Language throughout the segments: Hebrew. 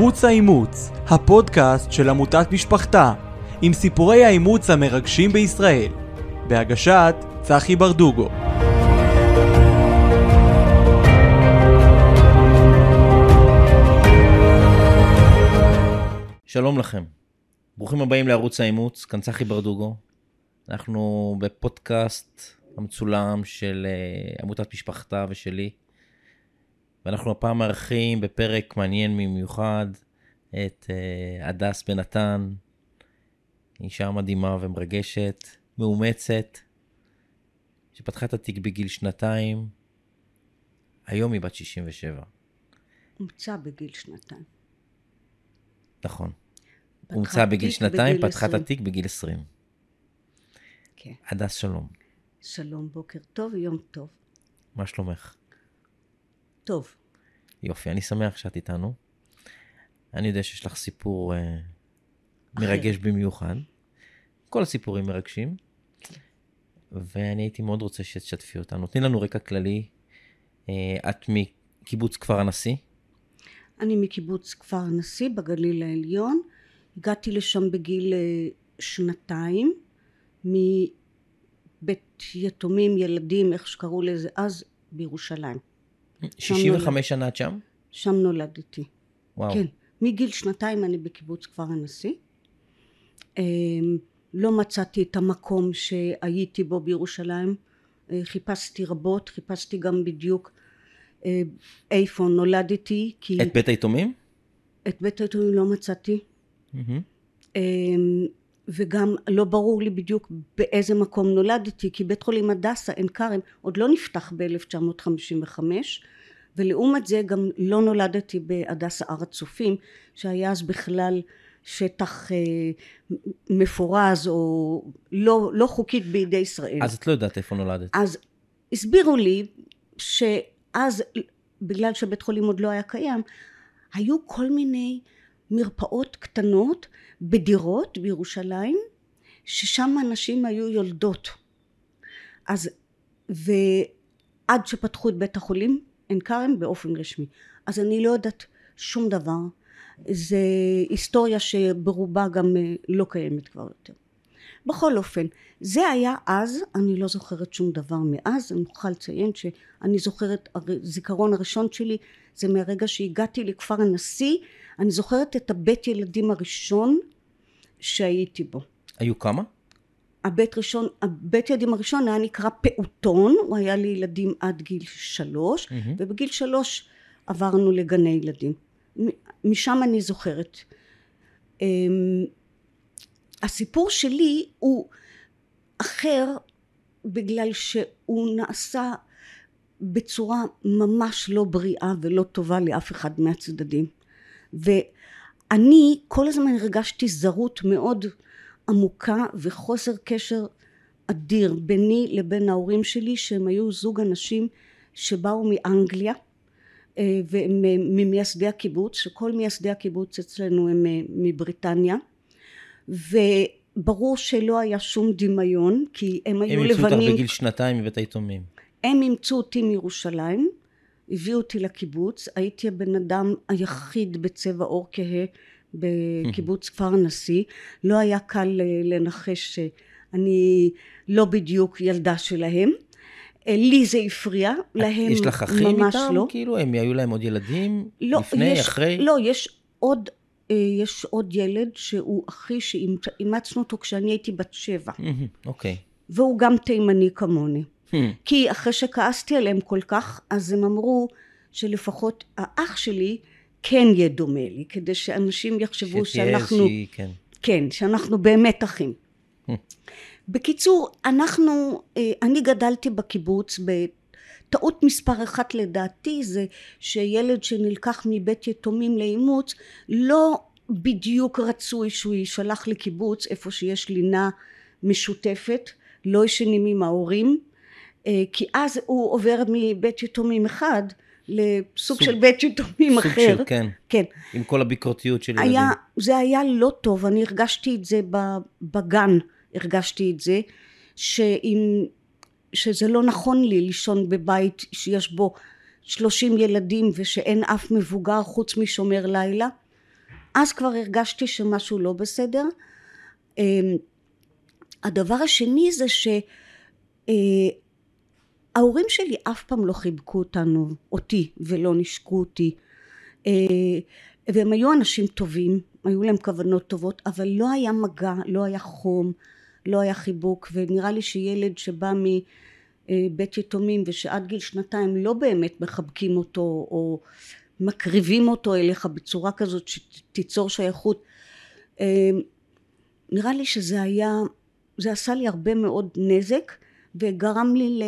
ערוץ האימוץ, הפודקאסט של עמותת משפחתה, עם סיפורי האימוץ המרגשים בישראל, בהגשת צחי ברדוגו. שלום לכם, ברוכים הבאים לערוץ האימוץ, כאן צחי ברדוגו. אנחנו בפודקאסט המצולם של uh, עמותת משפחתה ושלי, ואנחנו הפעם מארחים בפרק מעניין במיוחד את uh, הדס בן נתן, אישה מדהימה ומרגשת, מאומצת, שפתחה את התיק בגיל שנתיים, היום היא בת 67. אומצה בגיל שנתיים. נכון. אומצה בגיל שנתיים, בגיל פתחה את 20. התיק בגיל 20. כן. הדס, שלום. שלום, בוקר טוב, יום טוב. מה שלומך? טוב, יופי, אני שמח שאת איתנו. אני יודע שיש לך סיפור אה, מרגש במיוחד. כל הסיפורים מרגשים. ואני הייתי מאוד רוצה שתשתפי אותנו. תני לנו רקע כללי. אה, את מקיבוץ כפר הנשיא. אני מקיבוץ כפר הנשיא בגליל העליון. הגעתי לשם בגיל אה, שנתיים, מבית יתומים, ילדים, איך שקראו לזה אז, בירושלים. 65 שנה את שם? שם נולדתי. וואו. כן, מגיל שנתיים אני בקיבוץ כפר הנשיא. אמ, לא מצאתי את המקום שהייתי בו בירושלים. אה, חיפשתי רבות, חיפשתי גם בדיוק אה, איפה נולדתי, כי את בית היתומים? את בית היתומים לא מצאתי. מהמם. וגם לא ברור לי בדיוק באיזה מקום נולדתי, כי בית חולים הדסה עין כרם עוד לא נפתח ב-1955, ולעומת זה גם לא נולדתי בהדסה הר הצופים, שהיה אז בכלל שטח אה, מפורז או לא, לא חוקית בידי ישראל. אז את לא יודעת איפה נולדת. אז הסבירו לי שאז בגלל שבית חולים עוד לא היה קיים היו כל מיני מרפאות קטנות בדירות בירושלים ששם הנשים היו יולדות. אז ועד שפתחו את בית החולים עין כרם באופן רשמי. אז אני לא יודעת שום דבר. זה היסטוריה שברובה גם אה, לא קיימת כבר יותר. בכל אופן זה היה אז אני לא זוכרת שום דבר מאז. אני מוכרחה לציין שאני זוכרת הזיכרון הראשון שלי זה מהרגע שהגעתי לכפר הנשיא אני זוכרת את הבית ילדים הראשון שהייתי בו היו כמה? הבית ראשון, הבית ילדים הראשון היה נקרא פעוטון, הוא היה לילדים עד גיל שלוש, מהמם. ובגיל שלוש עברנו לגני ילדים. משם אני זוכרת. אמ, הסיפור שלי הוא אחר בגלל שהוא נעשה בצורה ממש לא בריאה ולא טובה לאף אחד מהצדדים. ואני כל הזמן הרגשתי זרות מאוד עמוקה וחוסר קשר אדיר ביני לבין ההורים שלי שהם היו זוג אנשים שבאו מאנגליה אה, והם אה, ממייסדי הקיבוץ שכל מייסדי הקיבוץ אצלנו הם אה, מבריטניה. וברור שלא היה שום דמיון כי הם הם היו אימצו אותך לבנים. בגיל שנתיים מבית היתומים. הם אימצו אותי מירושלים, הביאו אותי לקיבוץ, הייתי הבן אדם היחיד בצבע עור כהה בקיבוץ כפר הנשיא, לא היה קל אה, לנחש שאני לא בדיוק ילדה שלהם, אה, לי זה הפריע, להם יש לך אחים ממש איתם? לא. כאילו, הם היו להם עוד ילדים? לא, לפני, יש, אחרי? לא, יש עוד, אה, יש עוד ילד שהוא אחי שאימצנו אותו כשאני הייתי בת שבע, אוקיי. והוא גם תימני כמוני. מהמם. כי אחרי שכעסתי עליהם כל כך אז הם אמרו שלפחות האח שלי כן יהיה דומה לי כדי שאנשים יחשבו שתהיה שאנחנו איזושהי- כן. כן שאנחנו באמת אחים בקיצור אנחנו אה, אני גדלתי בקיבוץ בטעות מספר אחת לדעתי זה שילד שנלקח מבית יתומים לאימוץ לא בדיוק רצוי שהוא יישלח לקיבוץ איפה שיש לינה משותפת לא ישנים עם ההורים כי אז הוא עובר מבית יתומים אחד לסוג סוג- של בית יתומים סוג אחר של, כן. כן עם כל הביקורתיות של ילדים. זה היה לא טוב, אני הרגשתי את זה בגן, הרגשתי את זה, שאם, שזה לא נכון לי לישון בבית שיש בו שלושים ילדים ושאין אף מבוגר חוץ משומר לילה, אז כבר הרגשתי שמשהו לא בסדר. אמ, הדבר השני זה שההורים שלי אף פעם לא חיבקו אותנו, אותי, ולא נשקו אותי. אה, והם היו אנשים טובים, היו להם כוונות טובות, אבל לא היה מגע, לא היה חום, לא היה חיבוק, ונראה לי שילד שבא מבית יתומים ושעד גיל שנתיים לא באמת מחבקים אותו או מקריבים אותו אליך בצורה כזאת שתיצור שייכות, אה, נראה לי שזה היה, זה עשה לי הרבה מאוד נזק וגרם לי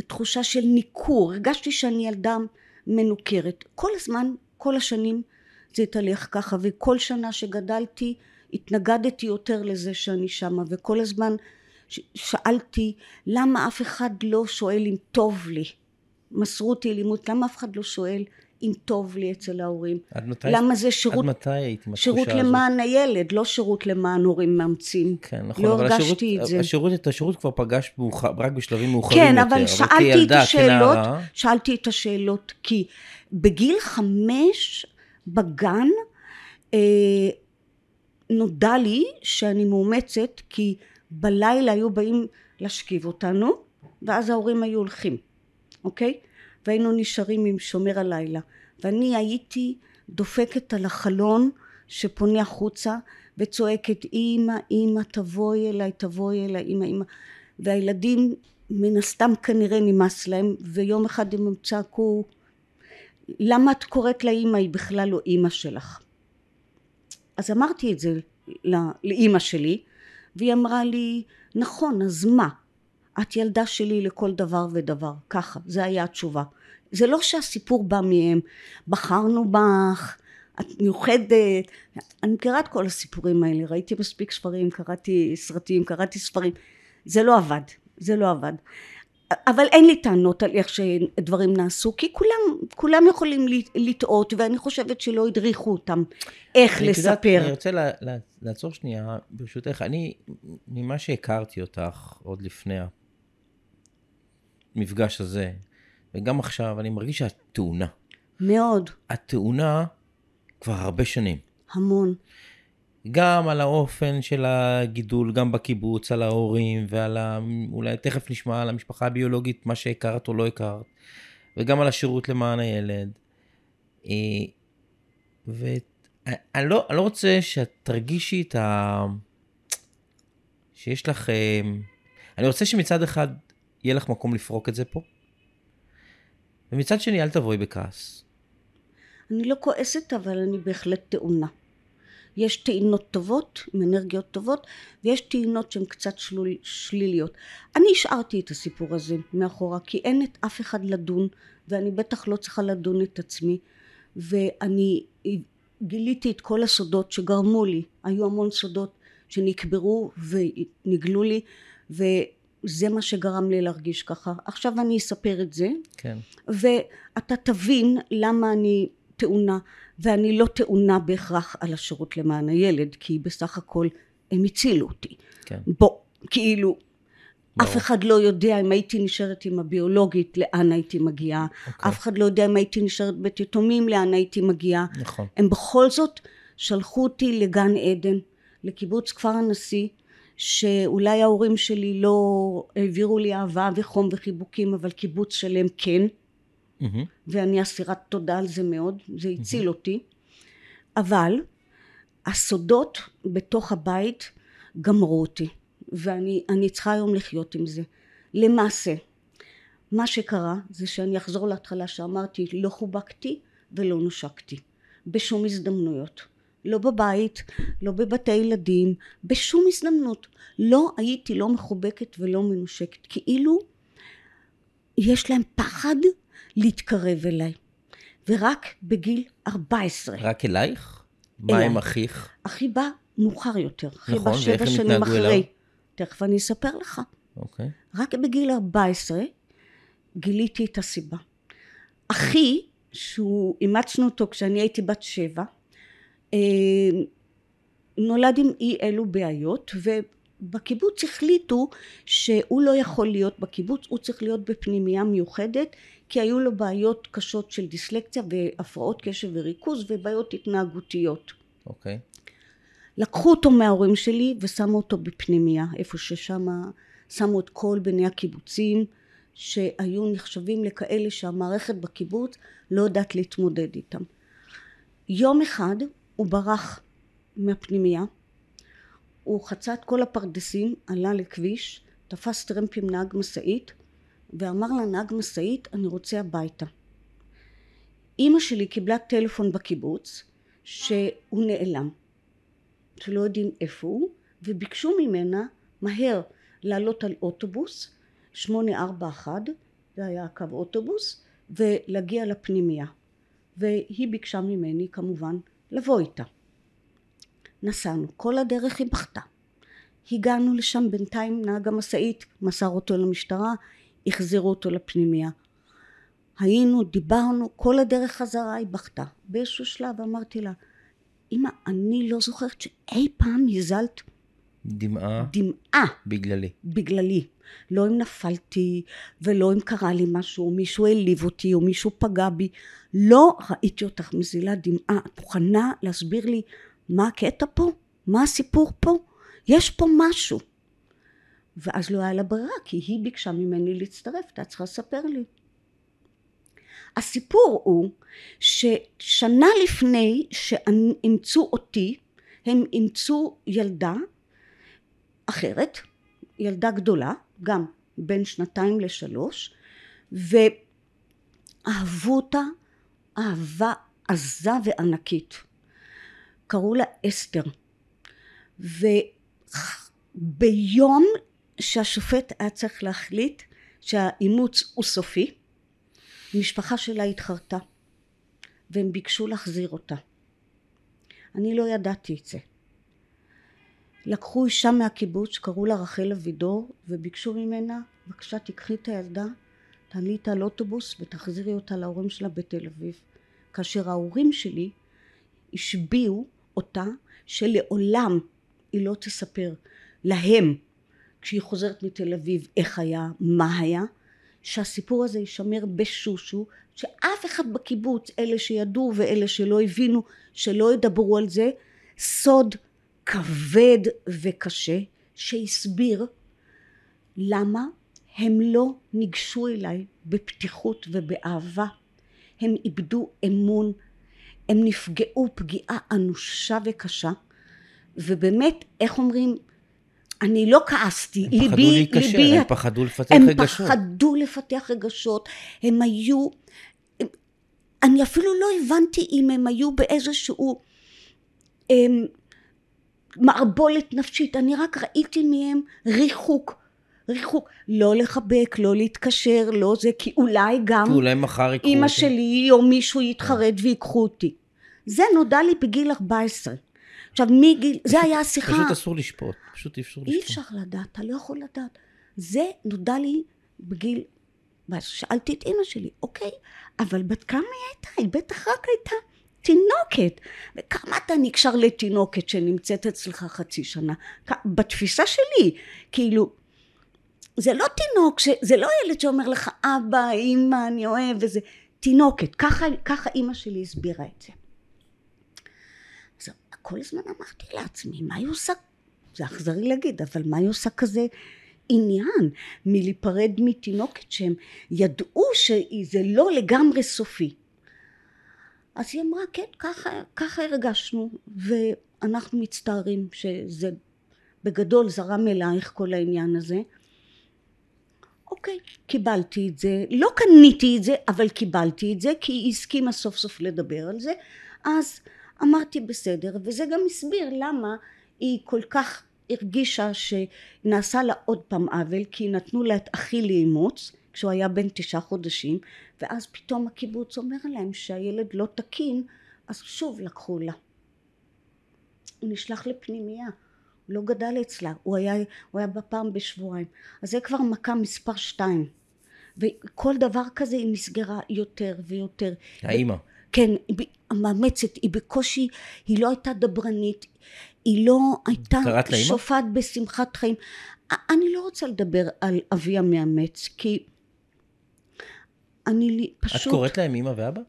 לתחושה של ניכור, הרגשתי שאני ילדה מנוכרת. כל הזמן, כל השנים זה התהלך ככה וכל שנה שגדלתי התנגדתי יותר לזה שאני שמה וכל הזמן שאלתי למה אף אחד לא שואל אם טוב לי מסרו אותי לימוד למה אף אחד לא שואל אם טוב לי אצל ההורים עד מתי, למה זה שירות, עד מתי היית עם שירות? למען הילד לא שירות למען הורים מאמצים כן, נכון, לא אבל הרגשתי השירות, את זה. השירות, את השירות כבר פגשת מאוחר, רק בשלבים מאוחרים כן, יותר. אבל שאלתי כילדה, את השאלות, כנערה, שאלתי את השאלות, כי בגיל חמש בגן אה, נודע לי שאני מאומצת, כי בלילה היו באים להשכיב אותנו, ואז ההורים היו הולכים, אוקיי? והיינו נשארים עם שומר הלילה. ואני הייתי דופקת על החלון שפונה החוצה וצועקת אמא אמא תבואי אליי תבואי אליי אמא אמא. והילדים מן הסתם כנראה נמאס להם ויום אחד הם צעקו למה את קוראת לה אמא היא בכלל לא אמא שלך. אז אמרתי את זה לא- לאימא שלי והיא אמרה לי נכון אז מה את ילדה שלי לכל דבר ודבר. ככה זה היה התשובה. זה לא שהסיפור בא מהם בחרנו בך את מיוחדת. אני מכירה את כל הסיפורים האלה ראיתי מספיק ספרים קראתי סרטים קראתי ספרים. זה לא עבד זה לא עבד. אבל אין לי טענות על איך שדברים נעשו כי כולם כולם יכולים לטעות ואני חושבת שלא הדריכו אותם איך אני- את יודעת, לספר. אני רוצה לעצור שנייה, ברשותך. אני, ממה שהכרתי אותך עוד לפני המפגש הזה, וגם עכשיו, אני מרגיש שאת טעונה. מאוד את טעונה כבר הרבה שנים. המון גם על האופן של הגידול, גם בקיבוץ, על ההורים, ועל ה... אולי תכף נשמע על המשפחה הביולוגית, מה שהכרת או לא הכרת, וגם על השירות למען הילד. אה, ואני לא, אני לא רוצה שאת תרגישי את ה... שיש לך... אה, אני רוצה שמצד אחד יהיה לך מקום לפרוק את זה פה, ומצד שני אל תבואי בכעס. אני לא כועסת אבל אני בהחלט טעונה. יש טעינות טובות עם אנרגיות טובות ויש טעינות שהן קצת שלול, שליליות. אני השארתי את הסיפור הזה מאחורה כי אין את אף אחד לדון ואני בטח לא צריכה לדון את עצמי. ואני גיליתי את כל הסודות שגרמו לי. היו המון סודות שנקברו ונגלו לי וזה מה שגרם לי להרגיש ככה עכשיו אני אספר את זה כן. ואתה תבין למה אני טעונה ואני לא טעונה בהכרח על השירות למען הילד כי בסך הכל הם הצילו אותי כן. בוא כאילו ברור. אף אחד לא יודע אם הייתי נשארת עם הביולוגית לאן הייתי מגיעה אוקיי. אף אחד לא יודע אם הייתי נשארת בית יתומים לאן הייתי מגיעה נכון. הם בכל זאת שלחו אותי לגן עדן לקיבוץ כפר הנשיא שאולי ההורים שלי לא העבירו לי אהבה וחום וחיבוקים אבל קיבוץ שלם כן מהמם. ואני אסירת תודה על זה מאוד, זה הציל אותי. אבל הסודות בתוך הבית גמרו אותי, ואני אני צריכה היום לחיות עם זה. למעשה, מה שקרה זה שאני אחזור להתחלה שאמרתי, לא חובקתי ולא נושקתי, בשום הזדמנויות. לא בבית, לא בבתי ילדים, בשום הזדמנות. לא הייתי לא מחובקת ולא מנושקת, כאילו יש להם פחד להתקרב אליי. ורק בגיל 14. רק אלייך? מה אליי. עם אחיך? אחי בא מאוחר יותר. אחי נכון, בא שבע שנים אחרי. אליו? תכף אני אספר לך. אוקיי. רק בגיל 14 גיליתי את הסיבה. אחי, שהוא, אימצנו אותו כשאני הייתי בת שבע, נולד עם אי אלו בעיות, ובקיבוץ החליטו שהוא לא יכול להיות בקיבוץ, הוא צריך להיות בפנימייה מיוחדת, כי היו לו בעיות קשות של דיסלקציה והפרעות קשב וריכוז ובעיות התנהגותיות. אוקיי. לקחו אותו מההורים שלי ושמו אותו בפנימייה, איפה ששם שמו את כל בני הקיבוצים שהיו נחשבים לכאלה שהמערכת בקיבוץ לא יודעת להתמודד איתם. יום אחד הוא ברח מהפנימייה, הוא חצה את כל הפרדסים, עלה לכביש, תפס טרמפ עם נהג משאית ואמר לנהג משאית אני רוצה הביתה. אימא שלי קיבלה טלפון בקיבוץ שהוא נעלם, שלא יודעים איפה הוא, וביקשו ממנה מהר לעלות על אוטובוס 841, זה היה קו אוטובוס, ולהגיע לפנימייה. והיא ביקשה ממני כמובן לבוא איתה. נסענו, כל הדרך היא בכתה. הגענו לשם בינתיים נהג המשאית מסר אותו למשטרה, החזירו אותו לפנימייה. היינו, דיברנו, כל הדרך חזרה היא בכתה. באיזשהו שלב אמרתי לה, אמא, אני לא זוכרת שאי פעם הזלת דמעה דמעה בגללי. בגללי. לא אם נפלתי, ולא אם קרה לי משהו, או מישהו העליב אותי, או מישהו פגע בי. לא ראיתי אותך מזילה דמעה. את מוכנה להסביר לי מה הקטע פה? מה הסיפור פה? יש פה משהו. ואז לא היה לה ברירה, כי היא ביקשה ממני להצטרף, אתה צריכה לספר לי. הסיפור הוא ששנה לפני שאימצו אותי, הם אימצו ילדה אחרת, ילדה גדולה, גם בין שנתיים לשלוש, ואהבו אותה אהבה עזה וענקית. קראו לה אסתר. וביום שהשופט היה צריך להחליט שהאימוץ הוא סופי, המשפחה שלה התחרטה, והם ביקשו להחזיר אותה. אני לא ידעתי את זה. לקחו אישה מהקיבוץ שקראו לה רחל אבידור וביקשו ממנה בבקשה תיקחי את הילדה תעלי איתה על אוטובוס ותחזירי אותה להורים שלה בתל אביב. כאשר ההורים שלי השביעו אותה שלעולם היא לא תספר להם כשהיא חוזרת מתל אביב איך היה, מה היה, שהסיפור הזה יישמר בשושו, שאף אחד בקיבוץ, אלה שידעו ואלה שלא הבינו, שלא ידברו על זה, סוד כבד וקשה, שהסביר למה הם לא ניגשו אליי בפתיחות ובאהבה. הם איבדו אמון, הם נפגעו פגיעה אנושה וקשה, ובאמת, איך אומרים, אני לא כעסתי, הם פחדו ליבי, להיקשר, ליבי, הם פחדו לפתח הם רגשות. פחדו לפתח רגשות, הם היו, הם, אני אפילו לא הבנתי אם הם היו באיזשהו הם, מערבולת נפשית, אני רק ראיתי מהם ריחוק, ריחוק, לא לחבק, לא להתקשר, לא זה, כי אולי גם כי אולי מחר יקחו אימא אותי. שלי או מישהו יתחרט ויקחו אותי. זה נודע לי בגיל 14. עכשיו מגיל, זה היה השיחה, פשוט אסור לשפוט, פשוט אי אפשר לשפוט. אי אפשר לדעת, אתה לא יכול לדעת. זה נודע לי בגיל... שאלתי את אימא שלי, אוקיי, אבל בת כמה היא הייתה? היא בטח רק הייתה תינוקת. וכמה אתה נקשר לתינוקת שנמצאת אצלך חצי שנה? בתפיסה שלי, כאילו, זה לא תינוק, ש... זה לא ילד שאומר לך, אבא, אימא, אני אוהב, וזה... תינוקת, ככה, ככה אימא שלי הסבירה את זה. אז כל הזמן אמרתי לעצמי, מה היא עושה? זה אכזרי להגיד, אבל מה היא עושה כזה עניין מלהיפרד מתינוקת שהם ידעו שזה לא לגמרי סופי. אז היא אמרה, כן, ככה, ככה הרגשנו, ואנחנו מצטערים שזה בגדול זרם אלייך כל העניין הזה. אוקיי, קיבלתי את זה, לא קניתי את זה, אבל קיבלתי את זה, כי היא הסכימה סוף סוף לדבר על זה, אז אמרתי בסדר, וזה גם הסביר למה היא כל כך הרגישה שנעשה לה עוד פעם עוול, כי נתנו לה את אחי לאימוץ, כשהוא היה בן תשעה חודשים, ואז פתאום הקיבוץ אומר להם שהילד לא תקין, אז שוב לקחו לה. הוא נשלח לפנימייה, הוא לא גדל אצלה, הוא היה, הוא היה בפעם בשבועיים. אז זה כבר מכה מספר שתיים. וכל דבר כזה היא נסגרה יותר ויותר. האימא. כן, היא המאמצת, היא בקושי, היא לא הייתה דברנית, היא לא הייתה? שופעת בשמחת חיים. אני לא רוצה לדבר על אבי המאמץ, כי אני לי- את פשוט... קוראת להם אמא ואבא?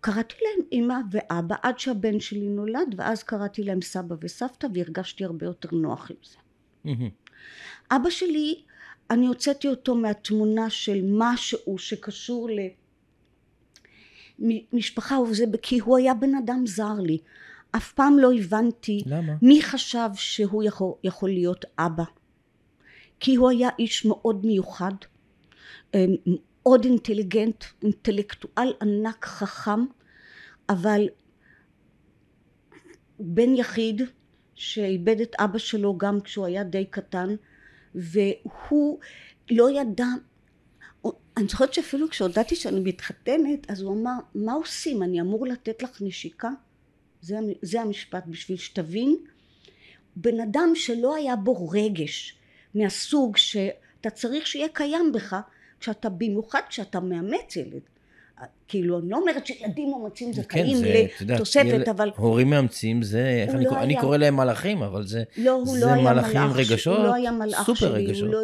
קראתי להם אמא ואבא עד שהבן שלי נולד, ואז קראתי להם סבא וסבתא, והרגשתי הרבה יותר נוח עם זה. אבא שלי, אני הוצאתי אותו מהתמונה של משהו שקשור למשפחה, וזה כי הוא היה בן אדם זר לי. אף פעם לא הבנתי למה? מי חשב שהוא יכול, יכול להיות אבא. כי הוא היה איש מאוד מיוחד, אה, מאוד אינטליגנט, אינטלקטואל ענק חכם, אבל בן יחיד שאיבד את אבא שלו גם כשהוא היה די קטן, והוא לא ידע, אני זוכרת שאפילו כשהודעתי שאני מתחתנת, אז הוא אמר, מה עושים? אני אמור לתת לך נשיקה? זה, זה המשפט בשביל שתבין. בן אדם שלא היה בו רגש מהסוג שאתה צריך שיהיה קיים בך, כשאתה, במיוחד כשאתה מאמץ ילד. כאילו, אני לא אומרת שילדים מאומצים זכאים כן, לתוספת, אבל הורים מאמצים זה, אני, לא קורא- אני היה. קורא להם מלאכים, אבל זה לא, הוא זה לא מלאכים מלאך, רגשות, הוא לא היה מלאך סופר שלי, רגשות. הוא לא,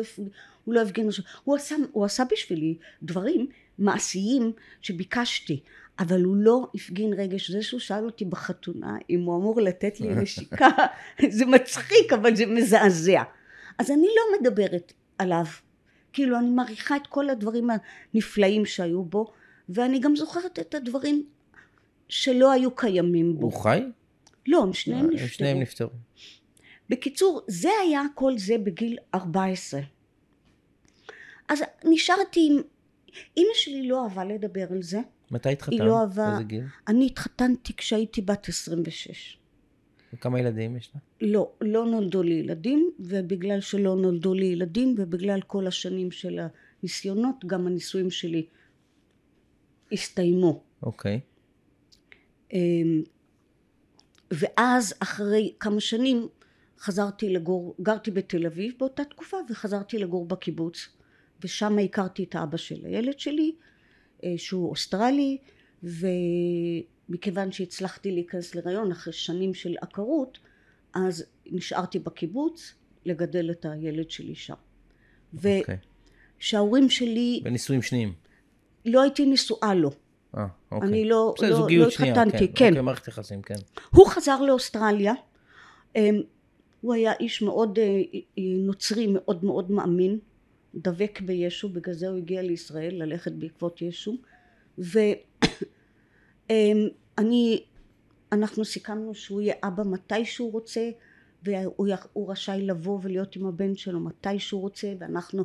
הוא לא הפגין הוא עשה, הוא עשה בשבילי דברים מעשיים שביקשתי, אבל הוא לא הפגין רגש, זה שהוא שאל אותי בחתונה אם הוא אמור לתת לי נשיקה, זה מצחיק אבל זה מזעזע, אז אני לא מדברת עליו, כאילו אני מעריכה את כל הדברים הנפלאים שהיו בו, ואני גם זוכרת את הדברים שלא היו קיימים בו, הוא חי? לא, הם שניהם הם נפטרו. שניהם נפטרו. בקיצור, זה היה כל זה בגיל 14. אז נשארתי עם... אימא שלי לא אהבה לדבר על זה. מתי התחתנת? לא אהבה- באיזה גיל? אני התחתנתי כשהייתי בת 26. וכמה ילדים יש לה? לא, לא נולדו לי ילדים, ובגלל שלא נולדו לי ילדים, ובגלל כל השנים של הניסיונות, גם הנישואים שלי הסתיימו. אוקיי. אמ, ואז אחרי כמה שנים חזרתי לגור, גרתי בתל אביב באותה תקופה וחזרתי לגור בקיבוץ ושם הכרתי את האבא של הילד שלי אה, שהוא אוסטרלי ומכיוון שהצלחתי להיכנס להיריון אחרי שנים של עקרות אז נשארתי בקיבוץ לגדל את הילד שלי שם אוקיי. ושההורים שלי בנישואים שניים. לא הייתי נשואה לו אה, אוקיי. אני לא- בסדר, לא- לא התחתנתי, כן. כן. אוקיי, מערכת יחסים, כן. הוא חזר לאוסטרליה, אמ, הוא היה איש מאוד אה, נוצרי, מאוד מאוד מאמין, דבק בישו, בגלל זה הוא הגיע לישראל ללכת בעקבות ישו, ואני, אנחנו סיכמנו שהוא יהיה אבא מתי שהוא רוצה, והוא רשאי לבוא ולהיות עם הבן שלו מתי שהוא רוצה, ואנחנו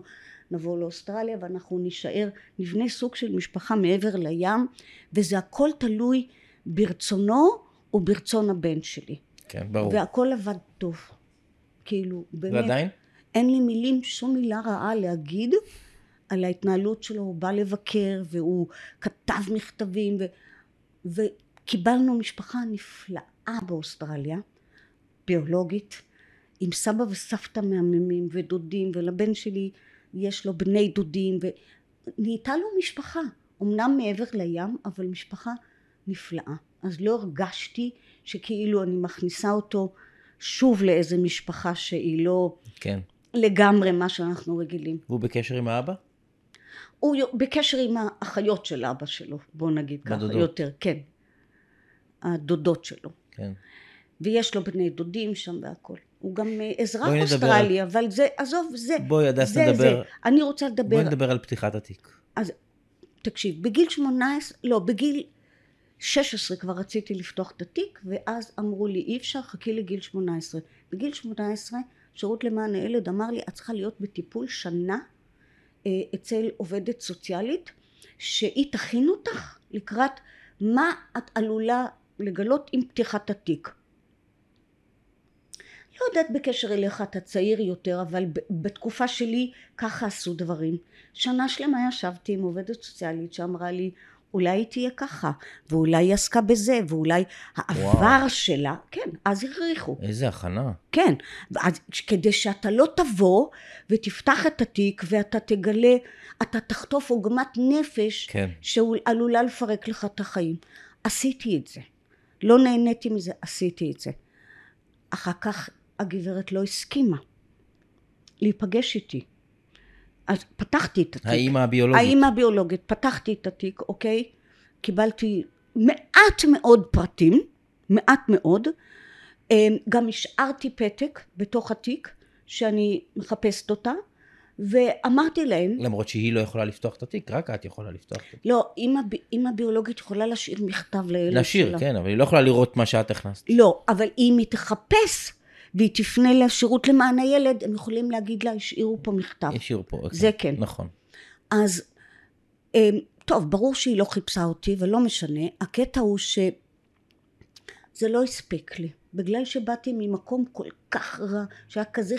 נבוא לאוסטרליה ואנחנו נישאר, נבנה סוג של משפחה מעבר לים, וזה הכל תלוי ברצונו וברצון הבן שלי. כן, ברור. והכל עבד טוב. כאילו, באמת, ועדיין? אין לי מילים, שום מילה רעה להגיד על ההתנהלות שלו, הוא בא לבקר והוא כתב מכתבים ו... וקיבלנו משפחה נפלאה באוסטרליה, ביולוגית, עם סבא וסבתא מהממים ודודים ולבן שלי יש לו בני דודים ונהייתה לו משפחה, אמנם מעבר לים אבל משפחה נפלאה. אז לא הרגשתי שכאילו אני מכניסה אותו שוב לאיזה משפחה שהיא לא כן. לגמרי מה שאנחנו רגילים. והוא בקשר עם האבא? הוא בקשר עם האחיות של אבא שלו, בוא נגיד ככה, הדודות. יותר, כן. הדודות שלו. כן. ויש לו בני דודים שם והכל. הוא גם אה, אזרח בואי נדבר אוסטרלי, אבל זה, עזוב, זה, בואי, הדס, זה, נדבר. זה. אני רוצה לדבר, בואי נדבר על פתיחת התיק. אז תקשיב, בגיל 18, לא, בגיל 16 כבר רציתי לפתוח את התיק, ואז אמרו לי, אי אפשר, חכי לגיל 18. בגיל 18, שירות למען הילד אמר לי, את צריכה להיות בטיפול שנה אצל עובדת סוציאלית, שהיא תכין אותך לקראת מה את עלולה לגלות עם פתיחת התיק. לא יודעת בקשר אליך, אתה צעיר יותר, אבל בתקופה שלי ככה עשו דברים. שנה שלמה ישבתי עם עובדת סוציאלית שאמרה לי, אולי היא תהיה ככה, ואולי היא עסקה בזה, ואולי העבר וואו. שלה, כן, אז הכריחו. איזה הכנה. כן, אז כדי שאתה לא תבוא ותפתח את התיק ואתה תגלה, אתה תחטוף עוגמת נפש כן. שעלולה לפרק לך את החיים. עשיתי את זה. לא נהניתי מזה, עשיתי את זה. אחר כך הגברת לא הסכימה להיפגש איתי. אז פתחתי את התיק. האימא הביולוגית. האימא הביולוגית, פתחתי את התיק, אוקיי? קיבלתי מעט מאוד פרטים, מעט מאוד. אמ, גם השארתי פתק בתוך התיק שאני מחפשת אותה, ואמרתי להם, למרות שהיא לא יכולה לפתוח את התיק, רק את יכולה לפתוח את התיק. לא, אימא, ביולוגית יכולה להשאיר מכתב לילד שלה. להשאיר, כן, אבל היא לא יכולה לראות מה שאת הכנסת. לא, אבל אם היא תחפש והיא תפנה לשירות למען הילד, הם יכולים להגיד לה, השאירו פה מכתב. השאירו פה. זה כן. נכון. אז אמ, טוב, ברור שהיא לא חיפשה אותי, ולא משנה. הקטע הוא שזה לא הספיק לי. בגלל שבאתי ממקום כל כך רע, שהיה כזה,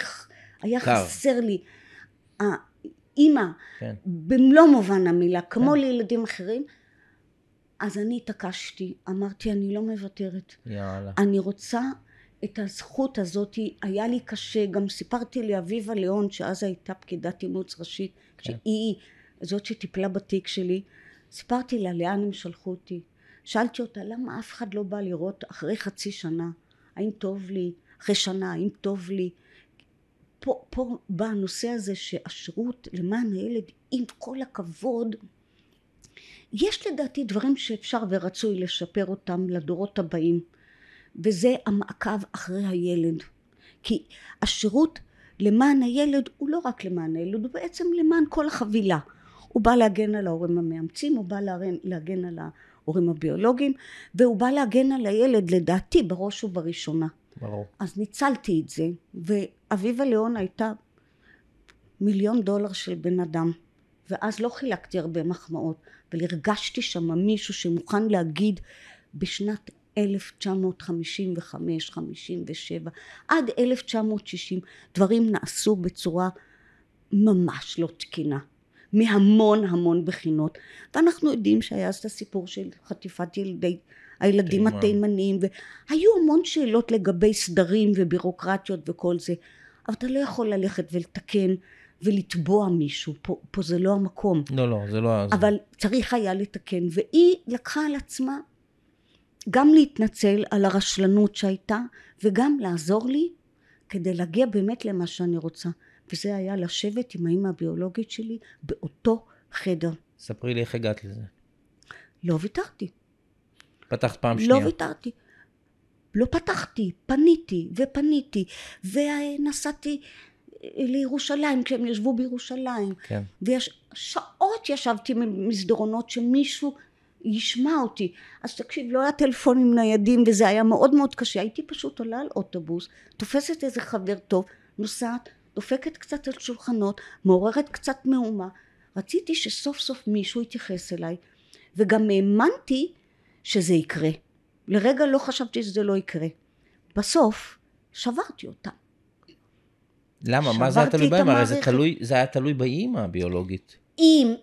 היה קר. חסר לי. האימא, כן. במלוא מובן המילה, כמו כן. לילדים אחרים, אז אני התעקשתי, אמרתי, אני לא מוותרת. יאללה. אני רוצה את הזכות הזאת, היה לי קשה, גם סיפרתי לאביבה ליאון, שאז הייתה פקידת אימוץ ראשית, כן. שהיא זאת שטיפלה בתיק שלי, סיפרתי לה לאן הם שלחו אותי. שאלתי אותה, למה אף אחד לא בא לראות אחרי חצי שנה, האם טוב לי, אחרי שנה, האם טוב לי. פה, פה בא הנושא הזה שהשירות למען הילד, עם כל הכבוד, יש לדעתי דברים שאפשר ורצוי לשפר אותם לדורות הבאים, וזה המעקב אחרי הילד. כי השירות למען הילד הוא לא רק למען הילד, הוא בעצם למען כל החבילה. הוא בא להגן על ההורים המאמצים, הוא בא להגן, על ההורים הביולוגיים, והוא בא להגן על הילד, לדעתי, בראש ובראשונה. ברור. אז ניצלתי את זה, ואביבה ליאון הייתה מיליון דולר של בן אדם, ואז לא חילקתי הרבה מחמאות, אבל הרגשתי שם מישהו שמוכן להגיד בשנת 1955, 57, עד 1960, דברים נעשו בצורה ממש לא תקינה. מהמון המון בחינות ואנחנו יודעים שהיה אז את הסיפור של חטיפת ילדי הילדים תימן. התימניים והיו המון שאלות לגבי סדרים ובירוקרטיות וכל זה אבל אתה לא יכול ללכת ולתקן ולתבוע מישהו פה, פה זה לא המקום לא, לא, זה לא... אבל צריך היה לתקן והיא לקחה על עצמה גם להתנצל על הרשלנות שהייתה וגם לעזור לי כדי להגיע באמת למה שאני רוצה וזה היה לשבת עם האמא הביולוגית שלי באותו חדר ספרי לי איך הגעת לזה. לא ויתרתי פתחת פעם לא שנייה. ויתרתי לא פתחתי פניתי ופניתי ונסעתי לירושלים כשהם ישבו בירושלים כן. ויש שעות ישבתי במסדרונות שמישהו ישמע אותי אז תקשיב לא היה טלפונים ניידים וזה היה מאוד מאוד קשה הייתי פשוט עולה על אוטובוס תופסת איזה חבר טוב נוסעת דופקת קצת על שולחנות מעוררת קצת מהומה רציתי שסוף סוף מישהו יתייחס אליי וגם האמנתי שזה יקרה לרגע לא חשבתי שזה לא יקרה בסוף שברתי אותה למה? מה זה היה תלוי בהם? הרי זה. תלוי, זה היה תלוי באימא הביולוגית. אם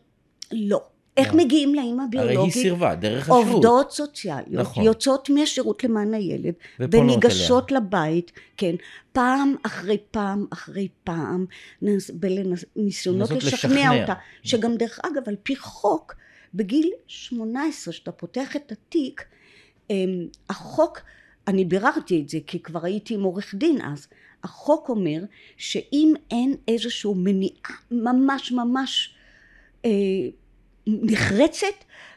לא איך לא. מגיעים לאמא הרי היא הביולוגית סירבה, דרך השירות. עובדות סוציאליות נכון. יוצאות מהשירות למען הילד וניגשות לבית, כן, פעם אחרי פעם אחרי פעם, בניסיונות לשכנע לשכנע. אותה, שגם דרך אגב על פי חוק, בגיל 18 שאתה פותח את התיק, אמ, החוק, אני ביררתי את זה כי כבר הייתי עם עורך דין אז, החוק אומר שאם אין איזושהי מניעה ממש ממש אה, נחרצת,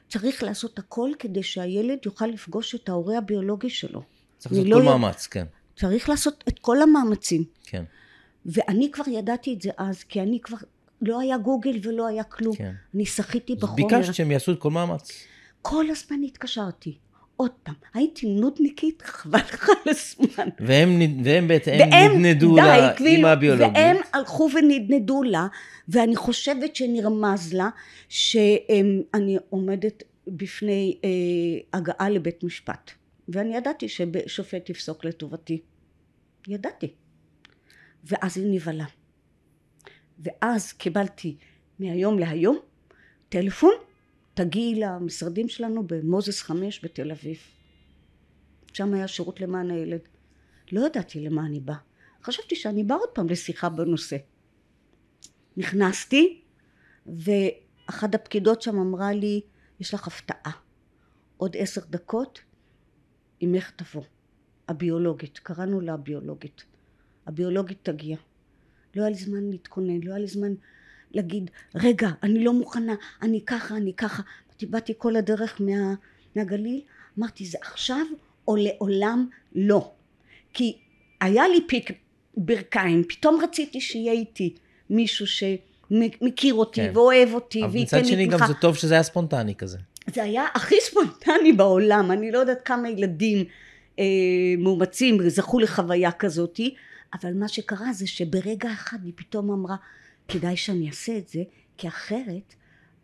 צריך לעשות הכל כדי שהילד יוכל לפגוש את ההורה הביולוגי שלו. צריך לעשות לא כל יודע- מאמץ, כן. צריך לעשות את כל המאמצים. כן, ואני כבר ידעתי את זה אז, כי אני כבר, לא היה גוגל ולא היה כלום. כן. אני שחיתי בחומר. ביקשת שהם יעשו את כל מאמץ. כל הזמן התקשרתי. עוד פעם, הייתי נודניקית, חבל לך על הזמן. והם, והם בהתאם והם, נדנדו די, לאמא כאילו, הביולוגית. והם הלכו ונדנדו לה, ואני חושבת שנרמז לה שאני עומדת בפני אה, הגעה לבית משפט. ואני ידעתי ששופט יפסוק לטובתי. ידעתי. ואז היא נבהלה. ואז קיבלתי מהיום להיום טלפון, תגיעי למשרדים שלנו במוזס חמש בתל אביב. שם היה שירות למען הילד. לא ידעתי למה אני באה. חשבתי שאני באה עוד פעם לשיחה בנושא. נכנסתי, ואחת הפקידות שם אמרה לי, יש לך הפתעה. עוד עשר דקות, אמך תבוא. הביולוגית, קראנו לה הביולוגית. הביולוגית תגיע. לא היה לי זמן להתכונן, לא היה לי זמן להגיד, רגע, אני לא מוכנה, אני ככה, אני ככה. אמרתי, באתי כל הדרך מה, מהגליל, אמרתי, זה עכשיו או לעולם לא. כי היה לי פיק ברכיים, פתאום רציתי שיהיה איתי מישהו שמכיר אותי כן. ואוהב אותי אבל מצד שני גם תמיכה. זה טוב שזה היה ספונטני כזה. זה היה הכי ספונטני בעולם, אני לא יודעת כמה ילדים אה, מאומצים זכו לחוויה כזאתי, אבל מה שקרה זה שברגע אחד היא פתאום אמרה, כדאי שאני אעשה את זה, כי אחרת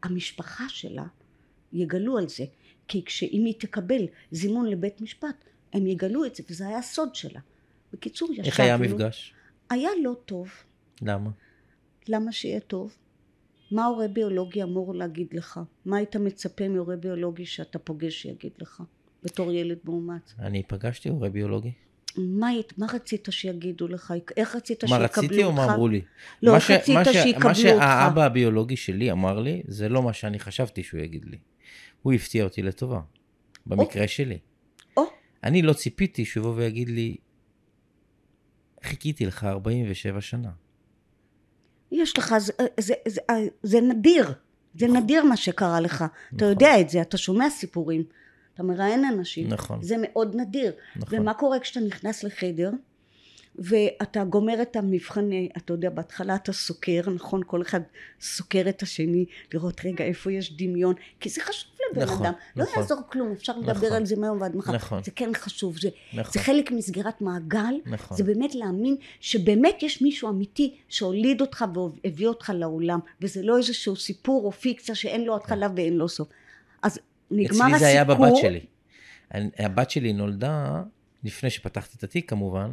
המשפחה שלה יגלו על זה, כי כשאם היא תקבל זימון לבית משפט, הם יגלו את זה, וזה היה הסוד שלה. בקיצור, ישבנו. איך היה המפגש? היה לא טוב. למה? למה שיהיה טוב? מה הורה ביולוגי אמור להגיד לך? מה היית מצפה מהורה ביולוגי שאתה פוגש שיגיד לך בתור ילד מאומץ? אני פגשתי הורה ביולוגי. מה, מה רצית שיגידו לך? איך רצית מה שיקבלו אותך? רציתי או מה אמרו לי? לא, מה איך ש- רצית מה ש- שיקבלו מה אותך? שהאבא הביולוגי שלי אמר לי, זה לא מה שאני חשבתי שהוא יגיד לי. הוא הפתיע אותי לטובה, במקרה שלי. או, אני לא ציפיתי שהוא יבוא ויגיד לי, חיכיתי לך 47 שנה. יש לך, זה, זה, זה, זה נדיר. זה נכון. נדיר מה שקרה לך. אתה יודע את זה, אתה שומע סיפורים. אתה מראיין אנשים. נכון. זה מאוד נדיר. נכון. ומה קורה כשאתה נכנס לחדר ואתה גומר את המבחן, אתה יודע, בהתחלה אתה סוקר, נכון? כל אחד סוקר את השני, לראות רגע איפה יש דמיון, כי זה חשוב לבן נכון, אדם. לא נכון. יעזור כלום, אפשר לדבר נכון. על זה מהיום ועד מחר. נכון. זה כן חשוב, זה, נכון. זה חלק מסגירת מעגל. נכון. זה באמת להאמין שבאמת יש מישהו אמיתי שהוליד אותך והביא אותך לעולם, וזה לא איזשהו סיפור או פיקציה שאין לו התחלה ואין לו סוף. נגמר הסיפור. אצלי זה היה בבת שלי. אני- הבת שלי נולדה, לפני שפתחתי את התיק כמובן,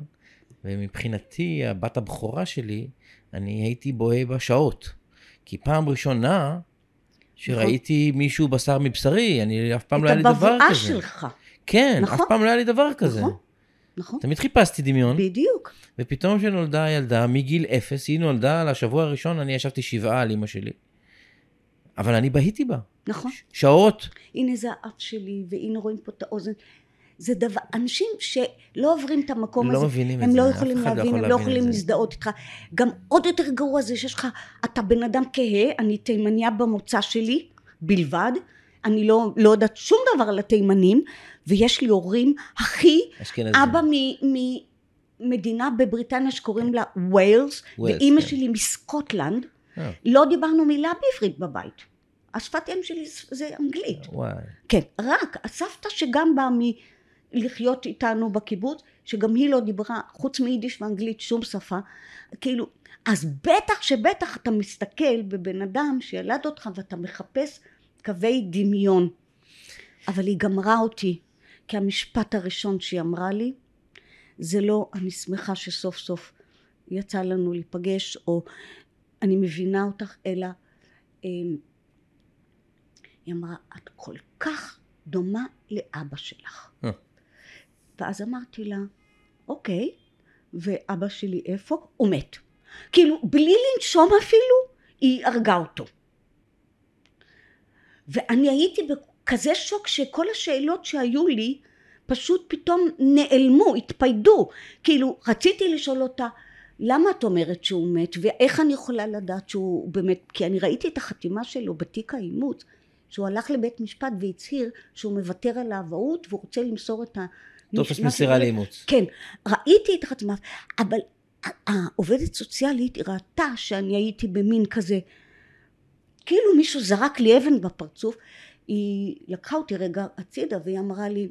ומבחינתי, הבת הבכורה שלי, אני הייתי בוהה בה שעות. כי פעם ראשונה שראיתי מישהו בשר מבשרי, אני אף פעם לא היה לי את דבר הבבואה כזה. שלך, כן, נכון. אף פעם לא היה לי דבר כזה. נכון, נכון? תמיד חיפשתי דמיון, בדיוק. ופתאום כשנולדה הילדה, מגיל אפס, היא נולדה, על השבוע הראשון אני ישבתי שבעה על אימא שלי. אבל אני בהיתי בה. נכון. שעות. הנה זה האף שלי, והנה רואים פה את האוזן. זה דבר, אנשים שלא עוברים את המקום לא הזה, מבינים את הם זה, לא אף יכולים לא להבין, יכול הם לא להבין יכולים את זה. להזדהות איתך. גם עוד יותר גרוע זה שיש לך, אתה בן אדם כהה, אני תימניה במוצא שלי, בלבד, אני לא, לא יודעת שום דבר על התימנים, ויש לי הורים הכי, אשכנזים. אבא ממדינה בבריטניה שקוראים לה ווילס, ואימא כן. שלי מסקוטלנד, אה, לא דיברנו מילה בעברית בבית. השפת אם שלי זה אנגלית. וואי. כן, רק הסבתא שגם באה מלחיות איתנו בקיבוץ, שגם היא לא דיברה, חוץ מיידיש ואנגלית, שום שפה, כאילו, אז בטח שבטח אתה מסתכל בבן אדם שילד אותך ואתה מחפש קווי דמיון. אבל היא גמרה אותי, כי המשפט הראשון שהיא אמרה לי, זה לא, אני שמחה שסוף סוף יצא לנו להיפגש, או אני מבינה אותך, אלא אמ, היא אמרה, את כל כך דומה לאבא שלך. אה. ואז אמרתי לה, אוקיי, ואבא שלי איפה? הוא מת. כאילו, בלי לנשום אפילו, היא הרגה אותו. ואני הייתי בכזה שוק שכל השאלות שהיו לי, פשוט פתאום נעלמו, התפיידו. כאילו, רציתי לשאול אותה, למה את אומרת שהוא מת, ואיך אני יכולה לדעת שהוא באמת, כי אני ראיתי את החתימה שלו בתיק האימוץ, שהוא הלך לבית משפט והצהיר שהוא מוותר על האבהות והוא רוצה למסור את ה... טופס מסירה לאימוץ. כן, ראיתי את החתימה, אבל העובדת סוציאלית ראתה שאני הייתי במין כזה, כאילו מישהו זרק לי אבן בפרצוף, היא לקחה אותי רגע הצידה והיא אמרה לי,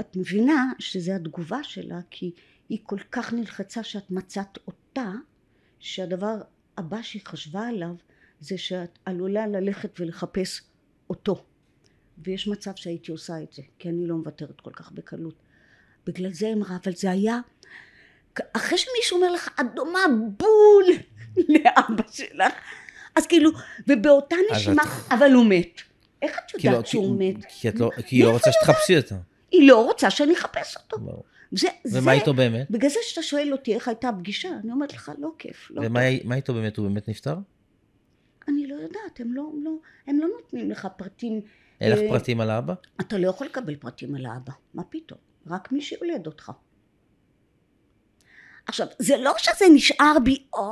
את מבינה שזה התגובה שלה כי היא כל כך נלחצה שאת מצאת אותה, שהדבר הבא שהיא חשבה עליו זה שאת עלולה ללכת ולחפש אותו. ויש מצב שהייתי עושה את זה, כי אני לא מוותרת כל כך בקלות. בגלל זה אמרה, אבל זה היה... אחרי שמישהו אומר לך, את דומה בול לאבא שלך, אז כאילו, ובאותה נשימה, את- אבל הוא מת. איך את לא- יודעת שהוא כי- מת? כי את לא- כי היא לא רוצה שתחפשי אותו. היא לא רוצה שאני אחפש אותו. ברור. זה, זה, ומה איתו באמת? בגלל זה שאתה שואל אותי איך הייתה הפגישה, אני אומרת לך, לא כיף. לא ומה כיף. איתו באמת? הוא באמת נפטר? אני לא יודעת, הם לא, לא, הם לא נותנים לך פרטים. אין לך אה, פרטים על האבא? אתה לא יכול לקבל פרטים על האבא, מה פתאום? רק מי שיולד אותך. עכשיו, זה לא שזה נשאר בי, או,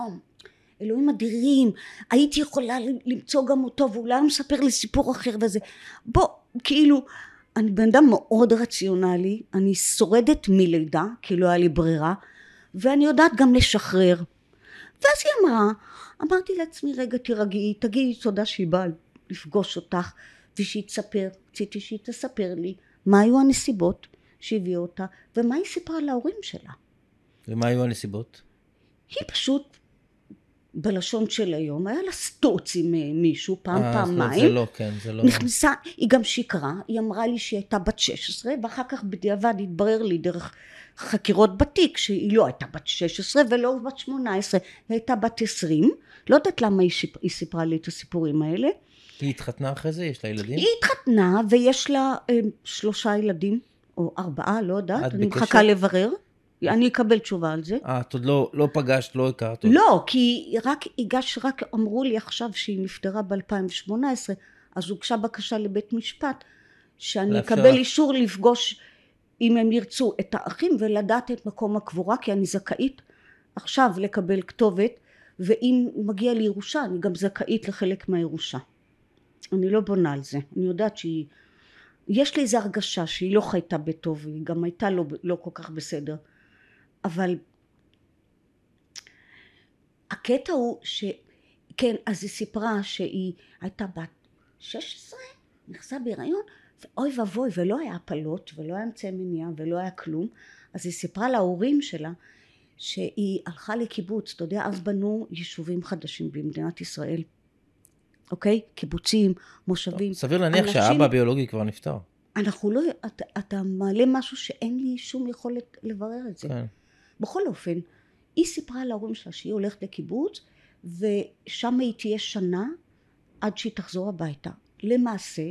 אלוהים אדירים, הייתי יכולה למצוא גם אותו ואולי הוא מספר לי סיפור אחר וזה. בוא, כאילו, אני בן אדם מאוד רציונלי, אני שורדת מלידה, כי לא היה לי ברירה, ואני יודעת גם לשחרר. ואז היא אמרה, אמרתי לעצמי, רגע תירגעי, תגידי תודה שהיא באה לפגוש אותך, ושהיא תספר, רציתי שהיא תספר לי מה היו הנסיבות שהביאו אותה, ומה היא סיפרה להורים שלה. ומה היו הנסיבות? היא פשוט, בלשון של היום, היה לה סטוץ עם אה, מישהו פעם, אה, פעמיים. זה לא, כן, זה לא... נכנסה, היא גם שיקרה, היא אמרה לי שהיא הייתה בת 16, ואחר כך בדיעבד התברר לי דרך חקירות בתיק שהיא לא הייתה בת 16 ולא בת 18, היא הייתה בת 20, לא יודעת למה היא, שיפ... היא סיפרה לי את הסיפורים האלה. היא התחתנה אחרי זה? יש לה ילדים? היא התחתנה ויש לה אה, שלושה ילדים, או ארבעה, לא יודעת, אני בקשר? מחכה לברר, אני אקבל תשובה על זה. אה, את עוד לא, לא פגשת, לא הכרת עוד. לא, כי רק הגש, רק אמרו לי עכשיו שהיא נפטרה ב-2018, אז הוגשה בקשה לבית משפט, שאני לאפשר אקבל. אישור לפגוש, אם הם ירצו, את האחים ולדעת את מקום הקבורה, כי אני זכאית עכשיו לקבל כתובת, ואם מגיע לי ירושה, אני גם זכאית לחלק מהירושה. אני לא בונה על זה, אני יודעת שהיא... יש לי איזו הרגשה שהיא לא חייתה בטוב, היא גם הייתה לא, לא כל כך בסדר. אבל הקטע הוא ש... כן, אז היא סיפרה שהיא הייתה בת 16, נכנסה בהיריון, ואוי ואבוי, ולא היה הפלות, ולא היה אמצעי מניעה, ולא היה כלום. אז היא סיפרה להורים שלה שהיא הלכה לקיבוץ, אתה יודע, אז בנו יישובים חדשים במדינת ישראל. אוקיי? קיבוצים, מושבים. סביר להניח אנשים- שהאבא הביולוגי כבר נפטר. אנחנו לא... אתה, אתה מעלה משהו שאין לי שום יכולת לברר את זה. כן. בכל אופן, היא סיפרה להורים שלה שהיא הולכת לקיבוץ, ושם היא תהיה שנה עד שהיא תחזור הביתה. למעשה,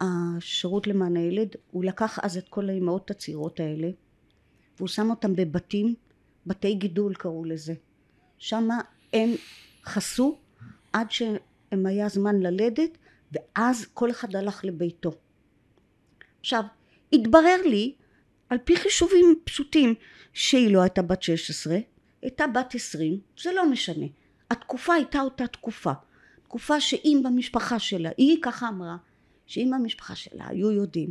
השירות למען הילד, הוא לקח אז את כל האימהות הצעירות האלה, והוא שם אותם בבתים, בתי גידול קראו לזה. שם הם חסו עד שהם היה זמן ללדת, ואז כל אחד הלך לביתו. עכשיו, התברר לי, על פי חישובים פשוטים, שהיא לא הייתה בת 16, הייתה בת 20, זה לא משנה. התקופה הייתה אותה תקופה. תקופה שאם במשפחה שלה, היא ככה אמרה, שאם במשפחה שלה היו יודעים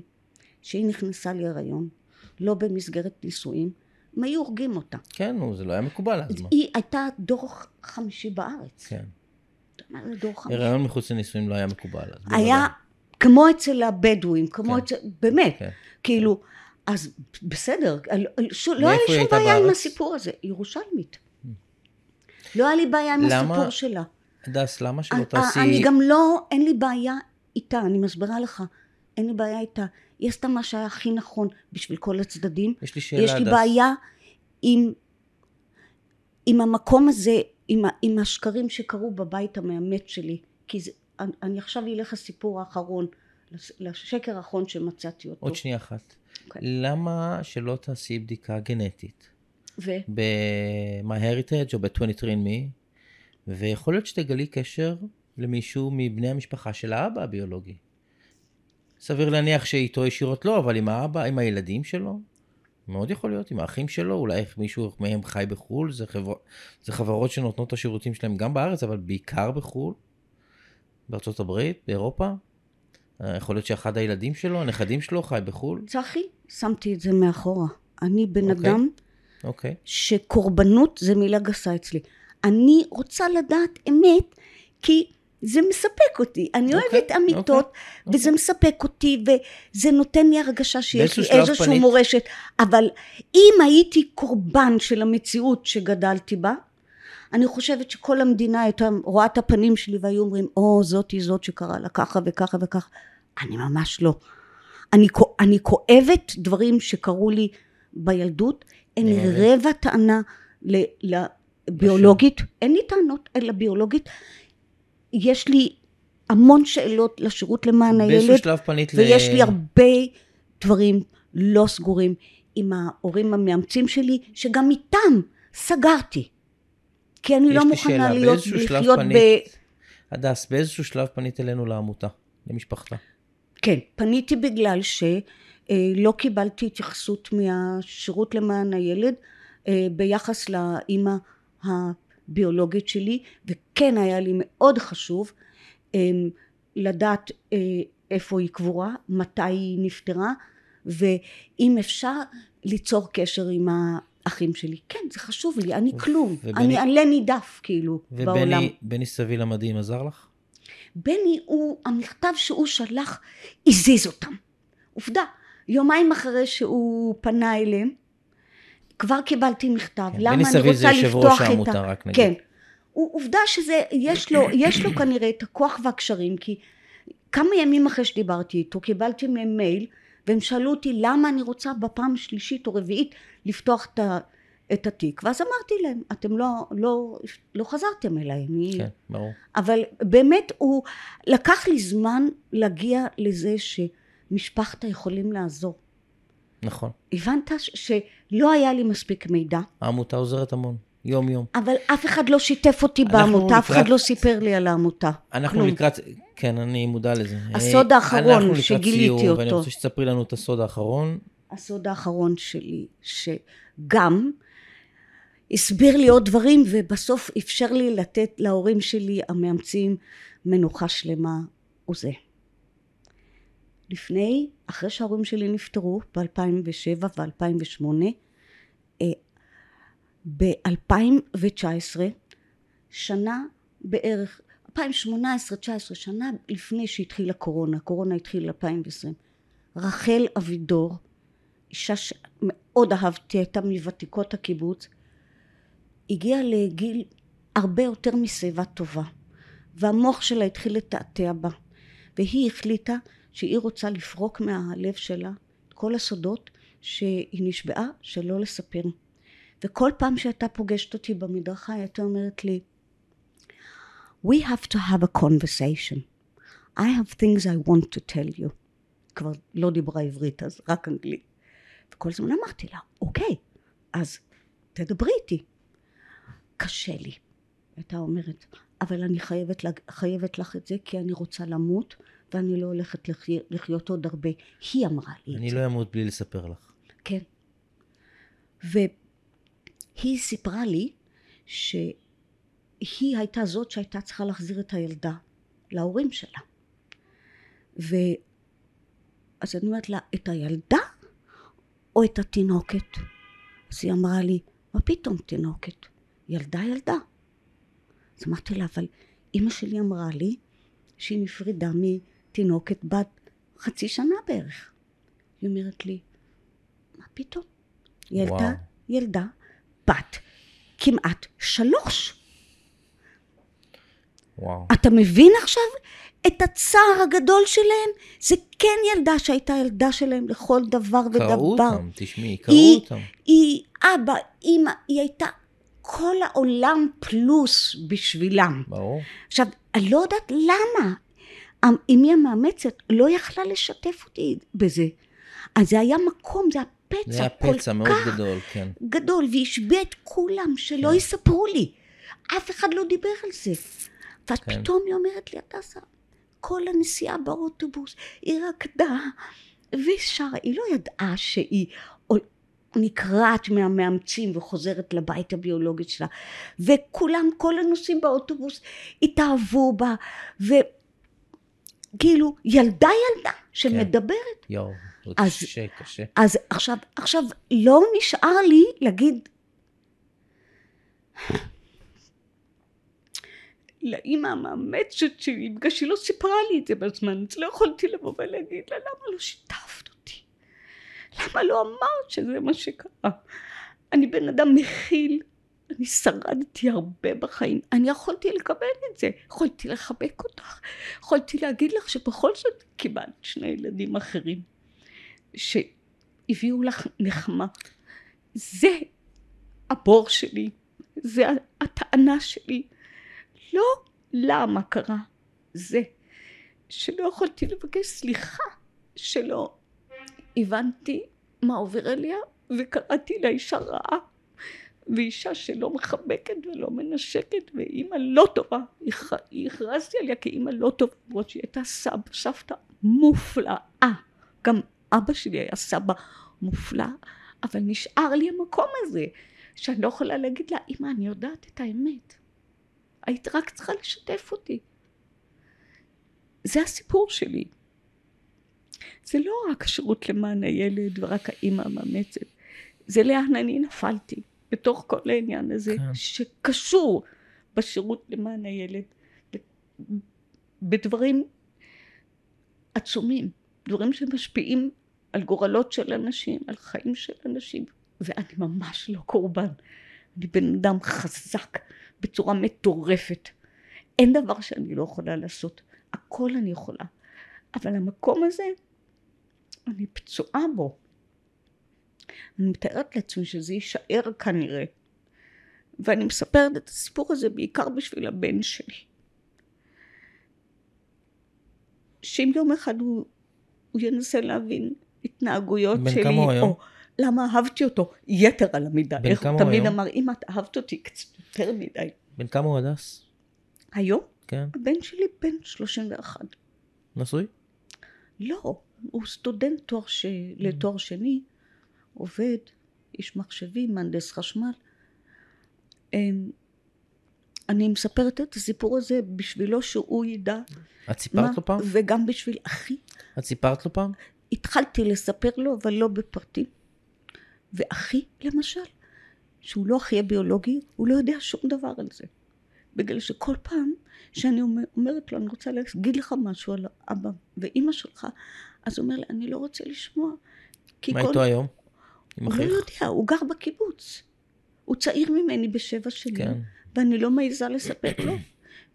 שהיא נכנסה להיריון, לא במסגרת נישואים, הם היו הורגים אותה. כן, נו, זה לא היה מקובל אז מה. היא הייתה דור חמישי בארץ. כן. הריון מחוץ לנישואים לא היה מקובל. אז. היה כמו אצל הבדואים, כמו כן. אצל... באמת. כן. כאילו, אז בסדר, לא היה לי שום בעיה עם? הסיפור הזה. ירושלמית. לא היה לי בעיה עם למה- הסיפור שלה. הדס, למה שלא אני- תעשי... אני גם לא, אין לי בעיה איתה, אני מסבירה לך. אין לי בעיה איתה. היא עשתה מה שהיה הכי נכון בשביל כל הצדדים. יש לי שאלה, יש לי הדס. בעיה עם, עם המקום הזה, עם, עם השקרים שקרו בבית המאמת שלי. כי זה, אני, אני עכשיו אלך לסיפור האחרון, לשקר האחרון שמצאתי אותו. עוד שנייה אחת. אוקיי. למה שלא תעשי בדיקה גנטית ו... ב-MyHeritage או ב-23andMe, ויכול להיות שתגלי קשר למישהו מבני המשפחה של האבא הביולוגי. סביר להניח שאיתו ישירות לא, אבל עם האבא, עם הילדים שלו, מאוד יכול להיות, עם האחים שלו, אולי איך מישהו מהם חי בחו"ל, זה, חבר... זה חברות שנותנות את השירותים שלהם גם בארץ, אבל בעיקר בחו"ל, בארצות הברית, באירופה. אה, יכול להיות שאחד הילדים שלו, הנכדים שלו, חי בחו"ל. צחי, שמתי את זה מאחורה. אני בן אוקיי. אדם אוקיי. שקורבנות זה מילה גסה אצלי. אני רוצה לדעת אמת, כי זה מספק אותי. אני אוקיי, אוהבת אמיתות, אוקיי, וזה מספק אותי, וזה נותן לי הרגשה שיש לי איזושהי פנית- מורשת. אבל אם הייתי קורבן של המציאות שגדלתי בה, אני חושבת שכל המדינה הייתה רואה את הפנים שלי והיו אומרים, או, זאתי זאת שקרה לה ככה וככה וככה. אני ממש לא. אני, כו- אני כואבת דברים שקרו לי בילדות, אין לי רבע טענה לביולוגית, אין לי טענות לביולוגית. יש לי המון שאלות לשירות למען באיזשהו הילד, שלב פנית ל... ויש לי הרבה דברים לא סגורים עם ההורים המאמצים שלי, שגם איתם סגרתי. כי אני לא מוכנה להיות, לחיות ב... פנית- הדס, באיזשהו שלב פנית אלינו לעמותה, למשפחתה. כן, פניתי בגלל שלא קיבלתי התייחסות מהשירות למען הילד אה, ביחס לאימא הביולוגית שלי וכן היה לי מאוד חשוב אמ, לדעת אה, איפה היא קבורה, מתי היא נפטרה ואם אפשר ליצור קשר עם האחים שלי. כן, זה חשוב לי, אני כלום, ובני- אני עלה נידף כאילו בעולם. ובני בני סביל המדהים עזר לך? בני הוא, המכתב שהוא שלח הזיז אותם. עובדה, יומיים אחרי שהוא פנה אליהם, כבר קיבלתי מכתב, כן, למה בני אני סביל זה רוצה יושב לפתוח ראש את העמותה, ה... רק נגיד. כן. הוא, עובדה שזה, יש לו, יש לו כנראה את הכוח והקשרים, כי כמה ימים אחרי שדיברתי איתו, קיבלתי מהם מייל, והם שאלו אותי למה אני רוצה בפעם שלישית או רביעית לפתוח את, ה, את התיק, ואז אמרתי להם, אתם לא, לא, לא חזרתם אליי. כן, ברור. אבל באמת הוא לקח לי זמן להגיע לזה שמשפחתה יכולים לעזור. נכון. הבנת ש- שלא היה לי מספיק מידע, העמותה עוזרת המון, יום-יום. אבל אף אחד לא שיתף אותי בעמותה, אף אחד לקראת- לא סיפר לי על העמותה. אנחנו כלום. לקראת, כן, אני מודע לזה. הסוד אה, האחרון אנחנו לקראת שגיליתי ואני אותו. רוצה שתספרי לנו את הסוד האחרון. הסוד האחרון שלי, שגם הסביר לי עוד דברים ובסוף אפשר לי לתת להורים שלי המאמצים מנוחה שלמה הוא זה. לפני, אחרי שההורים שלי נפטרו ב-2007 ו-2008, ב-2019, שנה בערך, 2018-2019, שנה לפני שהתחילה קורונה, קורונה התחילה 2020, רחל אבידור, אישה שמאוד אהבתי, הייתה מוותיקות הקיבוץ, הגיעה לגיל הרבה יותר משיבה טובה, והמוח שלה התחיל לתעתע בה, והיא החליטה שהיא רוצה לפרוק מהלב שלה את כל הסודות שהיא נשבעה שלא לספר. וכל פעם שהייתה פוגשת אותי במדרכה היא הייתה אומרת לי We have to have a conversation. I have things I want to tell you. כבר לא דיברה עברית אז רק אנגלית. וכל הזמן אמרתי לה, אוקיי, אז תדברי איתי. קשה לי, הייתה אומרת, אבל אני חייבת, חייבת לך את זה כי אני רוצה למות ואני לא הולכת לחי, לחיות עוד הרבה. היא אמרה לי את אני זה. לא אמות בלי לספר לך. כן. והיא סיפרה לי שהיא הייתה זאת שהייתה צריכה להחזיר את הילדה להורים שלה. ו... אז אני אומרת לה, את הילדה או את התינוקת? אז היא אמרה לי, מה פתאום תינוקת? ילדה ילדה. אז אמרתי לה, אבל אימא שלי אמרה לי שהיא נפרדה מתינוקת בת חצי שנה בערך. היא אומרת לי, מה פתאום? ילדה, וואו. ילדה, בת כמעט שלוש. וואו. אתה מבין עכשיו את הצער הגדול שלהם? זה כן ילדה שהייתה ילדה שלהם לכל דבר ודבר. קראו אותם, תשמעי, קראו אותם. היא אבא, אימא, היא הייתה כל העולם פלוס בשבילם. ברור. עכשיו, אני לא יודעת למה אמי המאמצת לא יכלה לשתף אותי בזה. אז זה היה מקום, זה היה פצע זה היה כל פצע מאוד כך גדול, כן. גדול, והשביע את כולם שלא כן. יספרו לי. אף אחד לא דיבר על זה. ואז כן. פתאום היא אומרת לי, הדסה, כל הנסיעה באוטובוס, היא רקדה ושרה, היא לא ידעה שהיא נקרעת מהמאמצים וחוזרת לבית הביולוגי שלה, וכולם, כל הנוסעים באוטובוס התאהבו בה, וכאילו, ילדה ילדה שמדברת. יואו, זה אז- קשה, קשה. אז עכשיו, עכשיו לא נשאר לי להגיד לאימא המאמצת שלי, בגלל שהיא לא סיפרה לי את זה בזמן, אז לא יכולתי לבוא ולהגיד לה, למה לא שיתפת? למה לא אמרת שזה מה שקרה? אני בן אדם מכיל, אני שרדתי הרבה בחיים, אני יכולתי לקבל את זה, יכולתי לחבק אותך, יכולתי להגיד לך שבכל זאת קיבלת שני ילדים אחרים. שהביאו לך נחמה. זה הבור שלי, זה הטענה שלי. לא למה קרה, זה שלא יכולתי לבקש סליחה, שלא הבנתי מה עובר עליה וקראתי לה אישה רעה ואישה שלא מחבקת ולא מנשקת ואימא לא טובה, הכ- הכרזתי עליה כאימא לא טובה למרות שהיא הייתה סב, סבתא מופלאה גם אבא שלי היה סבא מופלא, אבל נשאר לי המקום הזה, שאני לא יכולה להגיד לה, אמא, אני יודעת את האמת. היית רק צריכה לשתף אותי. זה הסיפור שלי. זה לא רק השירות למען הילד ורק האימא המאמצת, זה לאן אני נפלתי בתוך כל העניין הזה, כן. שקשור בשירות למען הילד, בדברים עצומים, דברים שמשפיעים על גורלות של אנשים, על חיים של אנשים, ואני ממש לא קורבן. אני בן אדם חזק בצורה מטורפת. אין דבר שאני לא יכולה לעשות, הכל אני יכולה. אבל המקום הזה, אני פצועה בו. אני מתארת לעצמי שזה יישאר כנראה. ואני מספרת את הסיפור הזה בעיקר בשביל הבן שלי. שאם יום אחד הוא, הוא ינסה להבין התנהגויות בן שלי, הוא היום? או למה אהבתי אותו יתר על המידה. בן איך כמה הוא הוא תמיד היום? אמר, אמא, את אהבת אותי קצת יותר מדי. בן כמה הוא הדס? היום כן. הבן שלי בן 31. נשוי? לא, הוא סטודנט תואר ש... לתואר שני, עובד, איש מחשבים, מהנדס חשמל. אמ, אני מספרת את הסיפור הזה בשבילו שהוא ידע את סיפרת לו פעם? וגם בשביל אחי. את סיפרת לו פעם? התחלתי לספר לו, אבל לא בפרטים. ואחי, למשל, שהוא לא אחי הביולוגי, הוא לא יודע שום דבר על זה. בגלל שכל פעם שאני אומר- אומרת לו, אני רוצה להגיד לך משהו על אבא ואימא שלך, אז הוא אומר לי, אני לא רוצה לשמוע. מה כל... איתו היום? עם הוא לא? יודע, הוא גר בקיבוץ. הוא צעיר ממני בשבע שנים, כן. ואני לא מעיזה לספר לו,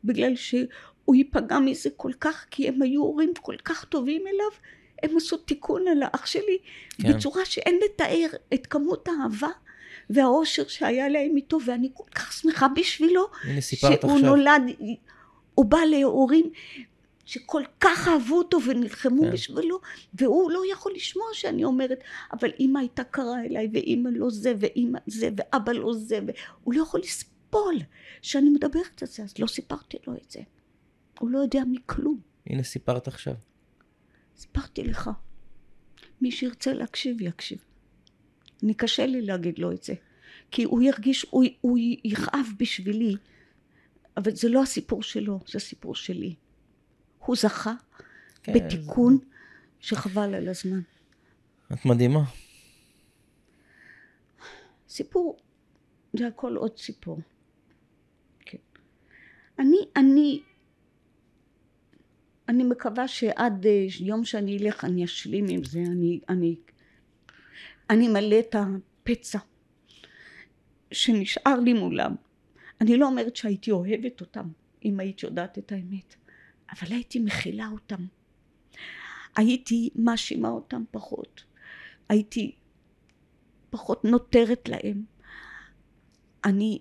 בגלל שהוא ייפגע מזה כל כך, כי הם היו הורים כל כך טובים אליו, הם עשו תיקון על האח שלי, כן. בצורה שאין לתאר את כמות האהבה והאושר שהיה להם איתו, ואני כל כך שמחה בשבילו, שהוא עכשיו. נולד, הוא בא להורים שכל כך אהבו אותו ונלחמו כן. בשבילו, והוא לא יכול לשמוע שאני אומרת, אבל אימא הייתה קרה אליי, ואימא לא זה, ואימא זה, ואבא לא זה, והוא לא יכול לסבול שאני מדברת על זה, אז לא סיפרתי לו את זה. הוא לא יודע מכלום. הנה סיפרת עכשיו. סיפרתי לך. מי שירצה להקשיב, יקשיב. אני קשה לי להגיד לו את זה. כי הוא ירגיש, הוא, הוא יכאב בשבילי, אבל זה לא הסיפור שלו, זה הסיפור שלי. הוא זכה כן, בתיקון שחבל על הזמן. את מדהימה. סיפור, זה הכל עוד סיפור. כן. אני, אני, אני מקווה שעד אה, יום שאני אלך אני אשלים עם זה, אני, אני, אני מלא את הפצע שנשאר לי מולם. אני לא אומרת שהייתי אוהבת אותם, אם היית יודעת את האמת, אבל הייתי מכילה אותם. הייתי מאשימה אותם פחות. הייתי פחות נותרת להם. אני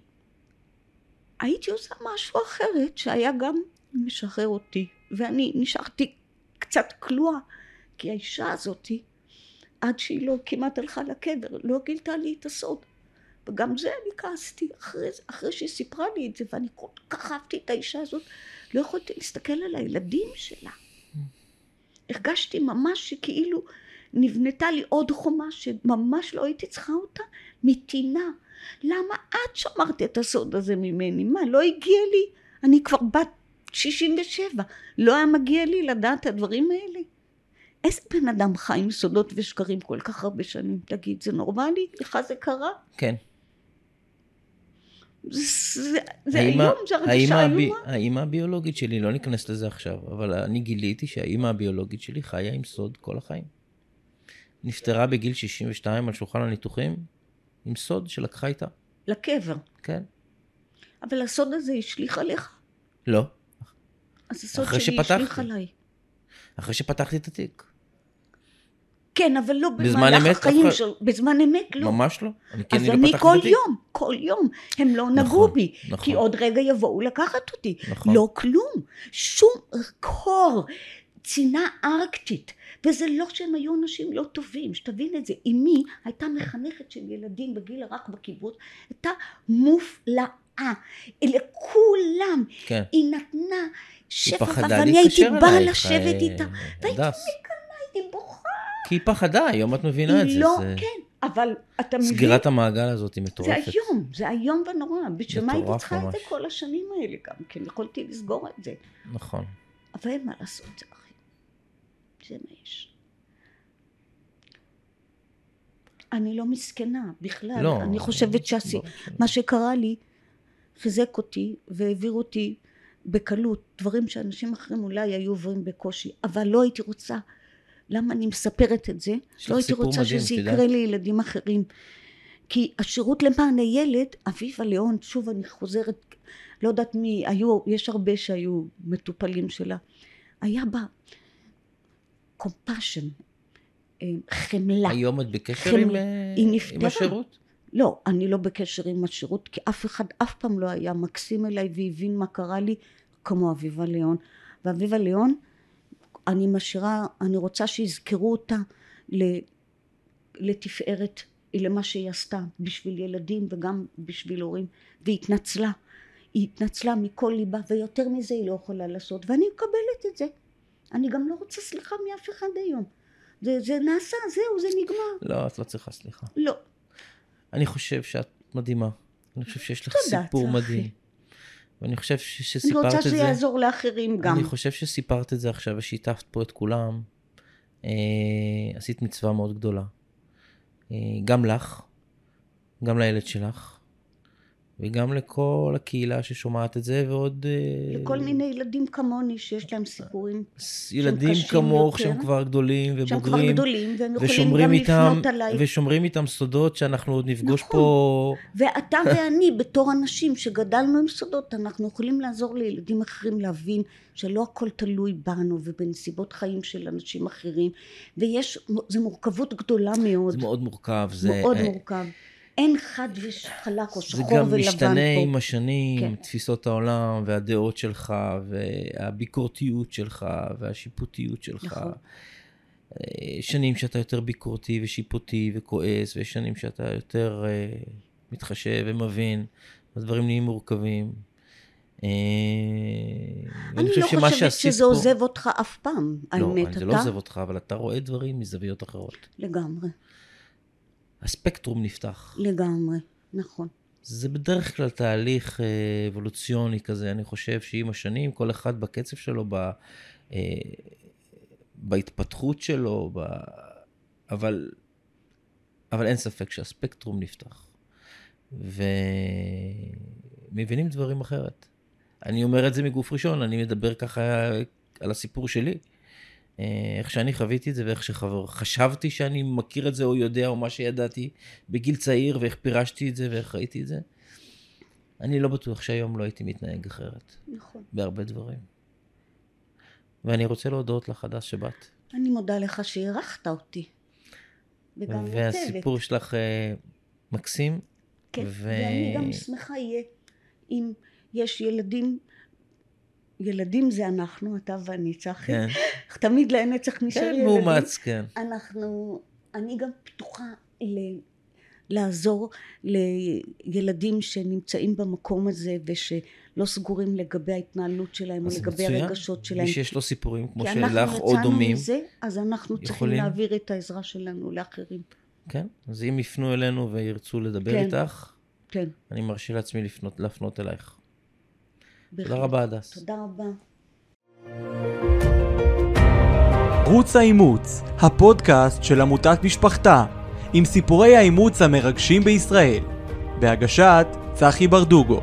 הייתי עושה משהו אחרת שהיה גם משחרר אותי, ואני נשארתי קצת כלואה, כי האישה הזאתי, עד שהיא לא כמעט הלכה לקבר, לא גילתה לי את הסוד. וגם זה אני כעסתי אחרי, אחרי שהיא סיפרה לי את זה, ואני כל כך אהבתי את האישה הזאת, לא יכולתי להסתכל על הילדים שלה. הרגשתי ממש שכאילו נבנתה לי עוד חומה שממש לא הייתי צריכה אותה מטינה. למה את שמרת את הסוד הזה ממני? מה, לא הגיע לי? אני כבר בת 67, לא היה מגיע לי לדעת את הדברים האלה? איזה בן אדם חי עם סודות ושקרים כל כך הרבה שנים? תגיד, זה נורמלי? לך זה קרה? כן. זה, זה, זה הרגשה איומה. האמא הביולוגית שלי, לא ניכנס לזה עכשיו, אבל אני גיליתי שהאימא הביולוגית שלי חיה עם סוד כל החיים. נפטרה בגיל 62 על שולחן הניתוחים, עם סוד שלקחה איתה. לקבר. כן. אבל הסוד הזה השליך עליך? לא. אז הסוד שלי. השליך עליי. אחרי שפתחתי את התיק. כן, אבל לא במהלך החיים של... בזמן אמת לא. ממש לא. אני כן, אז אני אני כל את התיק. יום, כל יום, הם לא נגעו נכון, בי, נכון. כי עוד רגע יבואו לקחת אותי. נכון. לא כלום, שום קור, צינה ארקטית, וזה לא שהם היו אנשים לא טובים, שתבין את זה. אמי הייתה מחנכת של ילדים בגיל הרך בקיבוץ, הייתה מופלאה, לכולם, כן. היא נתנה שפע, ואני הייתי באה לשבת אה, איתה, והייתי. מקנאה, הייתי בוכה. כי היא פחדה, היום את מבינה את זה. לא, זה- כן, אבל אתה מבין... סגירת המעגל הזאת היא זה מטורפת. איום, זה איום ונורא. בשביל מה הייתי צריכה את זה ממש. כל השנים האלה גם? כן, יכולתי לסגור את זה. נכון. אבל אין מה לעשות, זה אחי. זה מה יש. אני לא מסכנה בכלל. לא. אני חושבת שעשי... לא. מה שקרה לי חיזק אותי והעביר אותי בקלות דברים שאנשים אחרים אולי היו עוברים בקושי אבל לא הייתי רוצה למה אני מספרת את זה? לא הייתי רוצה מדהים, שזה יקרה יודעת? לילדים אחרים כי השירות למען הילד אביבה ליאון שוב אני חוזרת לא יודעת מי היו יש הרבה שהיו מטופלים שלה היה בה compassion אה, חמלה היום את בקשר חמלה. עם, אה, היא עם נפטרה. השירות? לא, אני לא בקשר עם השירות, כי אף אחד אף פעם לא היה מקסים אליי והבין מה קרה לי כמו אביבה ליאון. ואביבה ליאון, אני משאירה, אני רוצה שיזכרו אותה לתפארת למה שהיא עשתה בשביל ילדים וגם בשביל הורים, והיא התנצלה. היא התנצלה מכל ליבה, ויותר מזה היא לא יכולה לעשות, ואני מקבלת את זה. אני גם לא רוצה סליחה מאף אחד היום. זה, זה נעשה, זהו, זה נגמר. לא, את לא צריכה סליחה. לא. אני חושב שאת מדהימה. אני חושב שיש לך סיפור צחי. מדהים. ואני חושב ש- אני שסיפרת רוצה את שזה זה. יעזור לאחרים גם. אני חושב שסיפרת את זה עכשיו ושיתפת פה את כולם. אה, עשית מצווה מאוד גדולה. אה, גם לך, גם לילד שלך, וגם לכל הקהילה ששומעת את זה, ועוד... אה, לכל מיני ילדים כמוני שיש להם סיפורים ילדים כמוך. שהם כבר גדולים שהם כבר ובוגרים, גדולים והם יכולים גם איתם, לפנות עליי. ושומרים איתם סודות שאנחנו עוד נפגוש נכון. פה. ואתה ואני בתור אנשים שגדלנו עם סודות אנחנו יכולים לעזור לילדים אחרים להבין שלא הכל תלוי בנו ובנסיבות חיים של אנשים אחרים ויש, זו מורכבות גדולה מאוד. זה מאוד מורכב. זה, מאוד אה, מורכב. אין חד וחלק או זה שחור גם ולבן משתנה פה. עם השנים, כן. תפיסות העולם והדעות שלך, והביקורתיות שלך, והשיפוטיות שלך. נכון. אה, שנים שאתה יותר ביקורתי ושיפוטי וכועס, ויש שנים שאתה יותר אה, מתחשב ומבין, הדברים נהיים מורכבים. אה, אני לא חושבת שזה פה- עוזב אותך אף פעם, לא, האמת, זה אתה? לא עוזב אותך, אבל אתה רואה דברים מזוויות אחרות. לגמרי, הספקטרום נפתח. לגמרי, נכון. זה בדרך כלל תהליך אה, אבולוציוני כזה, אני חושב שעם השנים, כל אחד בקצב שלו, ב, אה, בהתפתחות שלו, ב... אבל, אבל אין ספק שהספקטרום נפתח. ומבינים דברים אחרת. אני אומר את זה מגוף ראשון, אני מדבר ככה על הסיפור שלי. אה, איך שאני חוויתי את זה ואיך שחשבתי שאני מכיר את זה או יודע או מה שידעתי בגיל צעיר ואיך פירשתי את זה ואיך ראיתי את זה. אני לא בטוח שהיום לא הייתי מתנהג אחרת נכון. בהרבה דברים. ואני רוצה להודות לך, הדס שבאת. אני מודה לך שאירחת אותי. וגם. והסיפור שלך אה, מקסים. כן, ו- ואני גם שמחה יהיה אם יש ילדים, ילדים זה אנחנו, אתה ואני, צחי. כן, תמיד לנצח נשאר כן, ילדים. מאומץ, כן. אנחנו, אני גם פתוחה ל... לעזור לילדים שנמצאים במקום הזה ושלא סגורים לגבי ההתנהלות שלהם או אז לגבי מצוין. הרגשות שלהם. מי שיש לו סיפורים כמו כי שלך אנחנו או יצאנו דומים, מזה, אז אנחנו צריכים יכולים- להעביר את העזרה שלנו לאחרים. כן, אז אם יפנו אלינו וירצו לדבר כן. איתך, כן, אני מרשה לעצמי לפנות, להפנות אלייך. בהחלט. תודה רבה, הדס. תודה רבה. ערוץ האימוץ, הפודקאסט של עמותת משפחתה, עם סיפורי האימוץ המרגשים בישראל, בהגשת צחי ברדוגו.